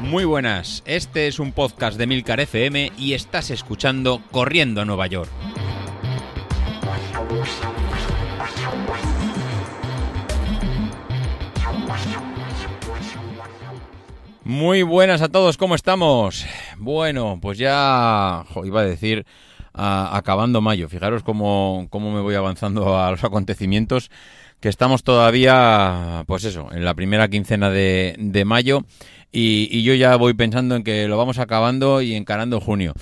Muy buenas, este es un podcast de Milcar FM y estás escuchando Corriendo a Nueva York. Muy buenas a todos, ¿cómo estamos? Bueno, pues ya iba a decir acabando mayo. Fijaros cómo, cómo me voy avanzando a los acontecimientos, que estamos todavía, pues eso, en la primera quincena de, de mayo y, yo ya voy pensando en que lo vamos acabando y encarando junio.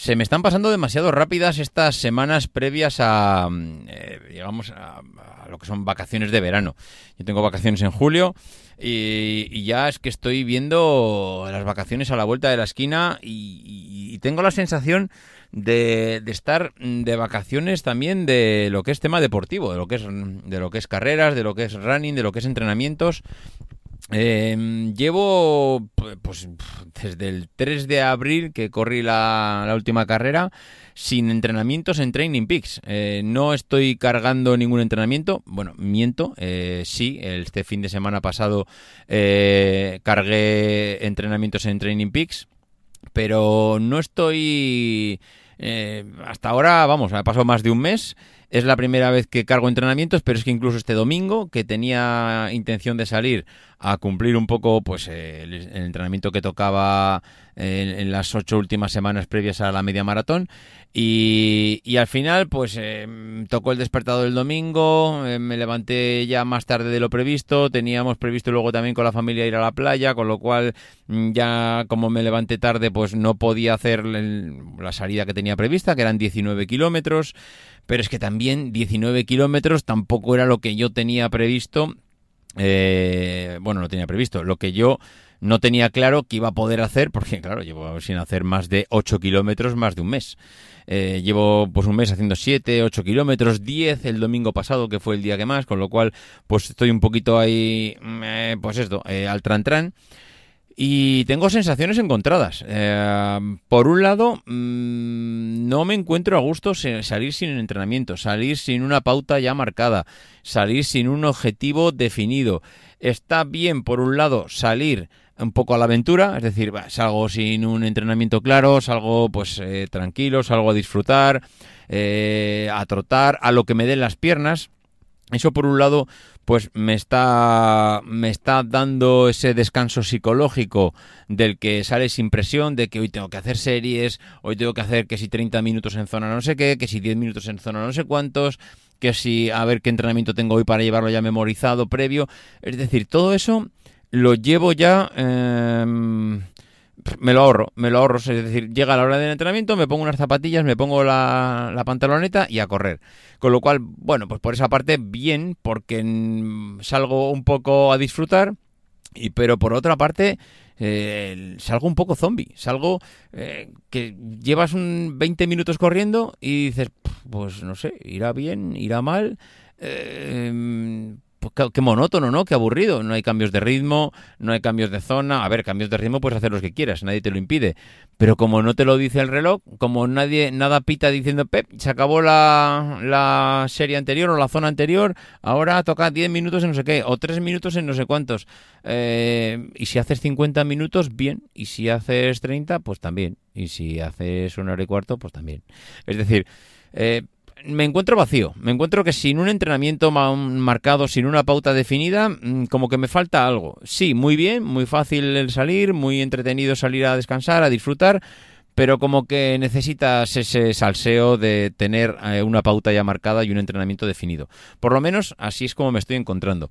Se me están pasando demasiado rápidas estas semanas previas a, mm, eh, a, lo que son vacaciones de verano. Yo tengo vacaciones en julio y, ya es que estoy viendo las vacaciones a la vuelta de la esquina y, tengo la sensación de, de, estar de vacaciones también de lo que es tema deportivo, de lo que es, de lo que es carreras, de lo que es running, de lo que es entrenamientos eh, llevo pues desde el 3 de abril que corrí la, última carrera sin entrenamientos en Training Peaks. Eh, no estoy cargando ningún entrenamiento. Bueno, miento. Eh, sí, este fin de semana pasado eh, cargué entrenamientos en Training Peaks. Pero no estoy... hasta ahora, vamos, ha pasado más de un mes es la primera vez que cargo entrenamientos, pero es que incluso este domingo, que tenía intención de salir a cumplir un poco pues el, entrenamiento que tocaba en, las ocho últimas semanas previas a la media maratón, y, al final pues eh, tocó el despertado del domingo, eh, me levanté ya más tarde de lo previsto, teníamos previsto luego también con la familia ir a la playa, con lo cual mm, ya como me levanté tarde pues no podía hacer la salida que tenía prevista, que eran 19 kilómetros pero es que también 19 kilómetros tampoco era lo que yo tenía previsto. Eh, bueno, no tenía previsto, lo que yo no tenía claro que iba a poder hacer, porque claro, llevo sin hacer más de 8 kilómetros más de un mes. Eh, llevo pues un mes haciendo 7, 8 kilómetros, 10 el domingo pasado, que fue el día que más, con lo cual pues estoy un poquito ahí, mm, eh, pues esto, al tran tran. Y tengo sensaciones encontradas. Eh, por un lado, mm, no me encuentro a gusto salir sin entrenamiento, salir sin una pauta ya marcada, salir sin un objetivo definido. Está bien, por un lado, salir un poco a la aventura, es decir, salgo sin un entrenamiento claro, salgo pues eh, tranquilo, salgo a disfrutar, eh, a trotar, a lo que me den las piernas. Eso por un lado, pues me está, me está dando ese descanso psicológico del que sale sin presión, de que hoy tengo que hacer series, hoy tengo que hacer que si 30 minutos en zona no sé qué, que si 10 minutos en zona no sé cuántos, que si a ver qué entrenamiento tengo hoy para llevarlo ya memorizado previo. Es decir, todo eso lo llevo ya... Em, me lo ahorro, me lo ahorro. Es decir, llega la hora del entrenamiento, me pongo unas zapatillas, me pongo la, pantaloneta y a correr. Con lo cual, bueno, pues por esa parte, bien, porque salgo un poco a disfrutar. Y, pero por otra parte, eh, salgo un poco zombie. Salgo eh, que llevas un 20 minutos corriendo y dices, pues no sé, irá bien, irá mal. Eh, pues qué, monótono, ¿no? Qué aburrido. No hay cambios de ritmo, no hay cambios de zona. A ver, cambios de ritmo puedes hacer los que quieras, nadie te lo impide. Pero como no te lo dice el reloj, como nadie, nada pita diciendo, Pep, se acabó la, la serie anterior o la zona anterior, ahora toca 10 minutos en no sé qué, o 3 minutos en no sé cuántos. Eh, y si haces 50 minutos, bien. Y si haces 30, pues también. Y si haces una hora y cuarto, pues también. Es decir, eh, me encuentro vacío. Me encuentro que sin un entrenamiento marcado, sin una pauta definida, mm, como que me falta algo. Sí, muy bien, muy fácil el salir, muy entretenido salir a descansar, a disfrutar, pero como que necesitas ese salseo de tener eh, una pauta ya marcada y un entrenamiento definido. Por lo menos así es como me estoy encontrando.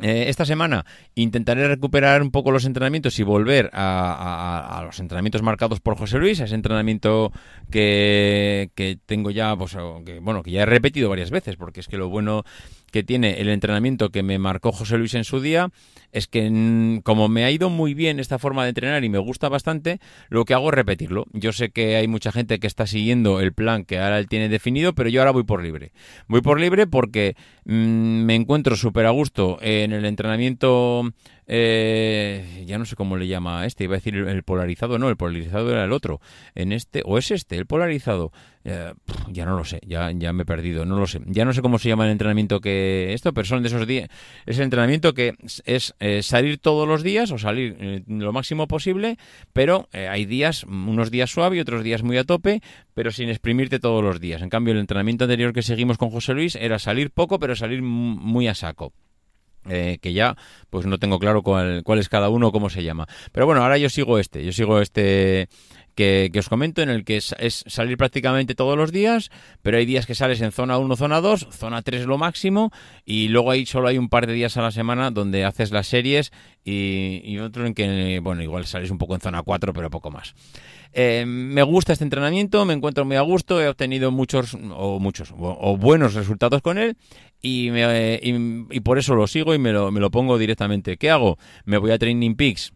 Eh, esta semana intentaré recuperar un poco los entrenamientos y volver a, los entrenamientos marcados por José Luis, a ese entrenamiento que, que tengo ya, pues, que, bueno, que ya he repetido varias veces, porque es que lo bueno que tiene el entrenamiento que me marcó José Luis en su día es que como me ha ido muy bien esta forma de entrenar y me gusta bastante, lo que hago es repetirlo. Yo sé que hay mucha gente que está siguiendo el plan que ahora él tiene definido, pero yo ahora voy por libre. Voy por libre porque mm, me encuentro súper a gusto en el entrenamiento eh, ya no sé cómo le llama a este, iba a decir el, polarizado, no, el polarizado era el otro. En este, o es este, el polarizado. Eh, ya no lo sé, ya, ya me he perdido, no lo sé. Ya no sé cómo se llama el entrenamiento que esto, pero son de esos días. Es el entrenamiento que es eh, salir todos los días o salir lo máximo posible, pero hay días, unos días suave y otros días muy a tope, pero sin exprimirte todos los días. En cambio, el entrenamiento anterior que seguimos con José Luis era salir poco, pero salir muy a saco. Eh, que ya pues no tengo claro cuál, cuál es cada uno, cómo se llama. Pero bueno, ahora yo sigo este, yo sigo este que, os comento, en el que es, salir prácticamente todos los días, pero hay días que sales en zona 1, zona 2, zona 3 lo máximo, y luego ahí solo hay un par de días a la semana donde haces las series y, otro en que, bueno, igual sales un poco en zona 4, pero poco más. Eh, me gusta este entrenamiento, me encuentro muy a gusto, he obtenido muchos o muchos o, buenos resultados con él y, y, por eso lo sigo y me me lo pongo directamente. ¿Qué hago? Me voy a Training Peaks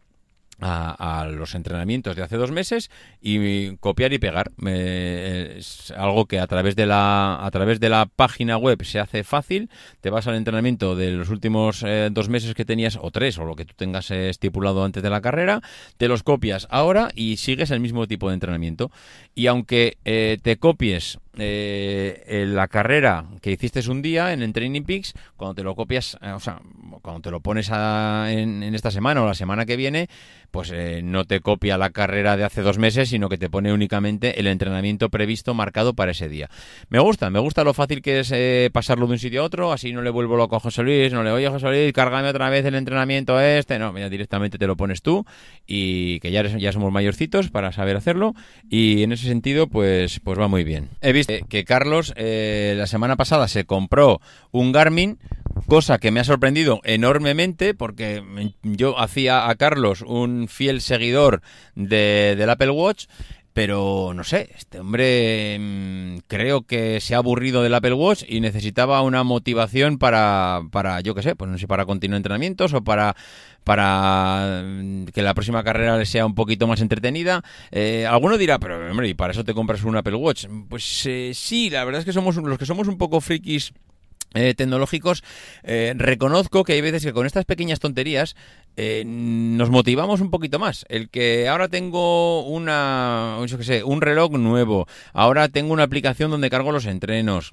a, los entrenamientos de hace dos meses y copiar y pegar. Es algo que a través de la a través de la página web se hace fácil. Te vas al entrenamiento de los últimos eh, dos meses que tenías o tres o lo que tú tengas estipulado antes de la carrera te los copias ahora y sigues el mismo tipo de entrenamiento. Y aunque eh, te copies eh, la carrera que hiciste un día en el Training Peaks, cuando te lo copias, eh, o sea, cuando te lo pones en, esta semana o la semana que viene, pues eh, no te copia la carrera de hace dos meses, sino que te pone únicamente el entrenamiento previsto marcado para ese día. Me gusta, me gusta lo fácil que es pasarlo de un sitio a otro, así no le vuelvo loco a José Luis, no le oye José Luis, cárgame otra vez el entrenamiento este, no, mira, directamente te lo pones tú y que ya, ya somos mayorcitos para saber hacerlo y en ese sentido pues, pues va muy bien. He visto que Carlos eh, la semana pasada se compró un Garmin cosa que me ha sorprendido enormemente porque yo hacía a Carlos un fiel seguidor de, del Apple Watch pero no sé, este hombre mm, creo que se ha aburrido del Apple Watch y necesitaba una motivación para, para yo qué sé, pues no sé, para continuar entrenamientos o para, para mm, que la próxima carrera le sea un poquito más entretenida. Eh, alguno dirá, pero hombre, ¿y para eso te compras un Apple Watch? Pues eh, sí, la verdad es que somos los que somos un poco frikis eh, tecnológicos, eh, reconozco que hay veces que con estas pequeñas tonterías eh, nos motivamos un poquito más. El que ahora tengo una, un reloj nuevo, ahora tengo una aplicación donde cargo los entrenos.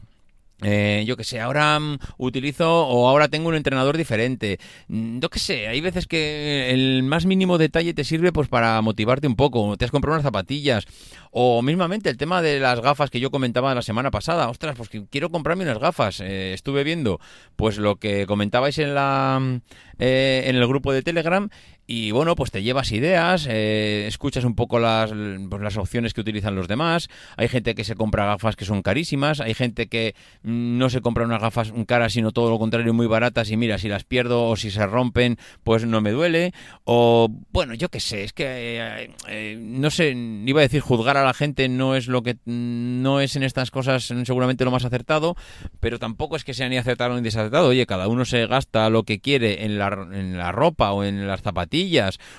Eh, yo que sé, ahora mm, utilizo o ahora tengo un entrenador diferente. Mm, yo que sé, hay veces que el más mínimo detalle te sirve pues para motivarte un poco. Te has comprado unas zapatillas o mismamente el tema de las gafas que yo comentaba la semana pasada. Ostras, pues quiero comprarme unas gafas. Eh, estuve viendo pues lo que comentabais en la mm, eh, en el grupo de Telegram y bueno, pues te llevas ideas, eh, escuchas un poco las, pues las opciones que utilizan los demás. Hay gente que se compra gafas que son carísimas, hay gente que mm, no se compra unas gafas caras, sino todo lo contrario, muy baratas. Y mira, si las pierdo o si se rompen, pues no me duele. O bueno, yo qué sé, es que eh, eh, no sé, iba a decir juzgar a la gente no es lo que no es en estas cosas seguramente lo más acertado, pero tampoco es que sea ni acertado ni desacertado. Oye, cada uno se gasta lo que quiere en la, en la ropa o en las zapatillas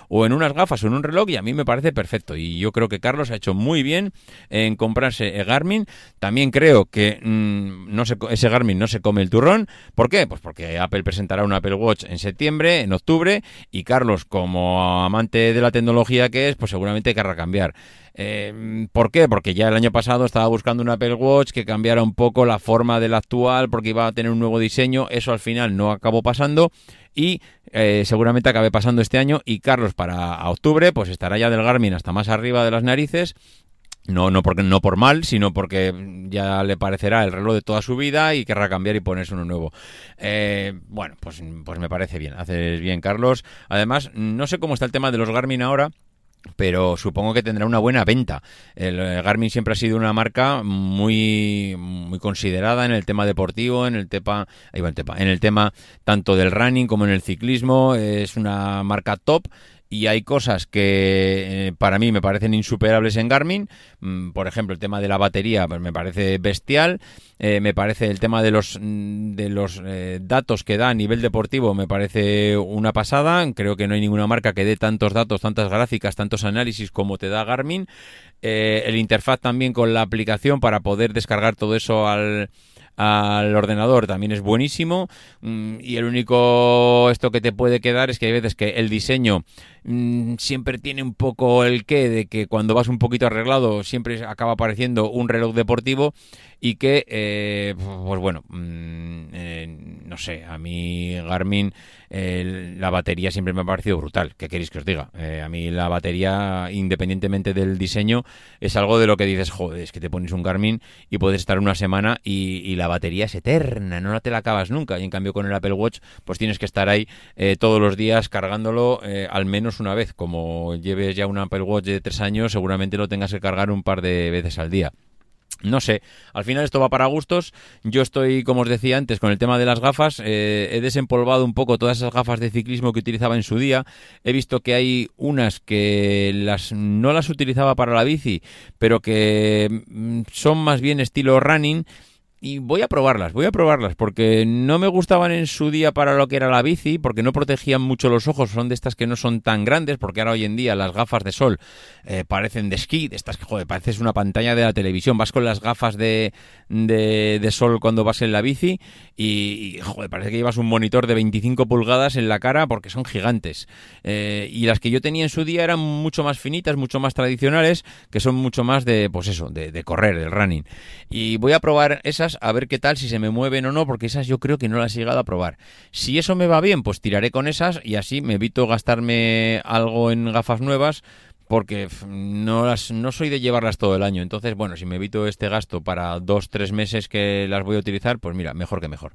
o en unas gafas o en un reloj y a mí me parece perfecto. Y yo creo que Carlos ha hecho muy bien en comprarse Garmin. También creo que mm, no se, ese Garmin no se come el turrón. ¿Por qué? Pues porque Apple presentará un Apple Watch en septiembre, en octubre, y Carlos, como amante de la tecnología que es, pues seguramente querrá cambiar. Eh, ¿Por qué? Porque ya el año pasado estaba buscando un Apple Watch que cambiara un poco la forma del actual porque iba a tener un nuevo diseño. Eso al final no acabó pasando y eh, seguramente acabe pasando este año. Y Carlos para octubre pues estará ya del Garmin hasta más arriba de las narices no, no, porque, no por mal, sino porque ya le parecerá el reloj de toda su vida y querrá cambiar y ponerse uno nuevo. Eh, bueno, pues, pues me parece bien. Haces bien, Carlos. Además, no sé cómo está el tema de los Garmin ahora pero supongo que tendrá una buena venta. El eh, Garmin siempre ha sido una marca muy muy considerada en el tema deportivo, en el tema, en el tema tanto del running como en el ciclismo, es una marca top y hay cosas que eh, para mí me parecen insuperables en Garmin. Mm, por ejemplo, el tema de la batería pues, me parece bestial. Eh, me parece el tema de los, mm, de los eh, datos que da a nivel deportivo me parece una pasada. Creo que no hay ninguna marca que dé tantos datos, tantas gráficas, tantos análisis como te da Garmin. el interfaz también con la aplicación para poder descargar todo eso al al ordenador también es buenísimo mm, y el único esto que te puede quedar es que hay veces que el diseño mm, siempre tiene un poco el qué de que cuando vas un poquito arreglado siempre acaba apareciendo un reloj deportivo y que, eh, pues bueno, mm, eh, no sé, a mí Garmin la batería siempre me ha parecido brutal. ¿Qué queréis que os diga? Eh, a mí la batería, independientemente del diseño, es algo de lo que dices, joder, es que te pones un Garmin y puedes estar una semana y, la batería es eterna, no te la acabas nunca. Y en cambio con el Apple Watch, pues tienes que estar ahí todos los días cargándolo al menos una vez. Como lleves ya un Apple Watch de tres años, seguramente lo tengas que cargar un par de veces al día. No sé, al final esto va para gustos. Yo estoy, como os decía antes, con el tema de las gafas. Eh, he desempolvado un poco todas esas gafas de ciclismo que utilizaba en su día. He visto que hay unas que las no las utilizaba para la bici, pero que mm, son más bien estilo running y voy a probarlas, voy a probarlas, porque no me gustaban en su día para lo que era la bici, porque no protegían mucho los ojos, son de estas que no son tan grandes, porque ahora hoy en día las gafas de sol eh, parecen de esquí, de estas que, joder, pareces una pantalla de la televisión, vas con las gafas de, de, sol cuando vas en la bici y, joder, parece que llevas un monitor de 25 pulgadas en la cara porque son gigantes. Eh, y las que yo tenía en su día eran mucho más finitas, mucho más tradicionales, que son mucho más de, pues eso, de, de correr, del running. Y voy a probar esas a ver qué tal, si se me mueven o no, porque esas yo creo que no las he llegado a probar. Si eso me va bien, pues tiraré con esas y así me evito gastarme algo en gafas nuevas porque no las no soy de llevarlas todo el año. Entonces, bueno, si me evito este gasto para dos, tres meses que las voy a utilizar, pues mira, mejor que mejor.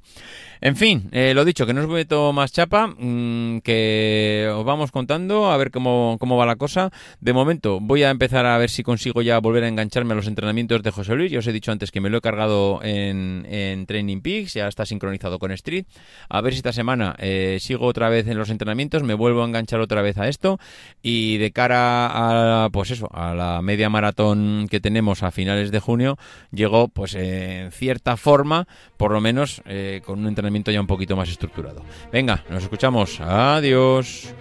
En fin, eh, lo dicho, que no os meto más chapa, mm, que os vamos contando a ver cómo, cómo va la cosa. De momento, voy a empezar a ver si consigo ya volver a engancharme a los entrenamientos de José Luis. Ya os he dicho antes que me lo he cargado en, en Training Peaks, ya está sincronizado con Street. A ver si esta semana eh, sigo otra vez en los entrenamientos, me vuelvo a enganchar otra vez a esto y de cara pues eso, a la media maratón que tenemos a finales de junio, llegó pues en cierta forma, por lo menos eh, con un entrenamiento ya un poquito más estructurado. Venga, nos escuchamos. Adiós.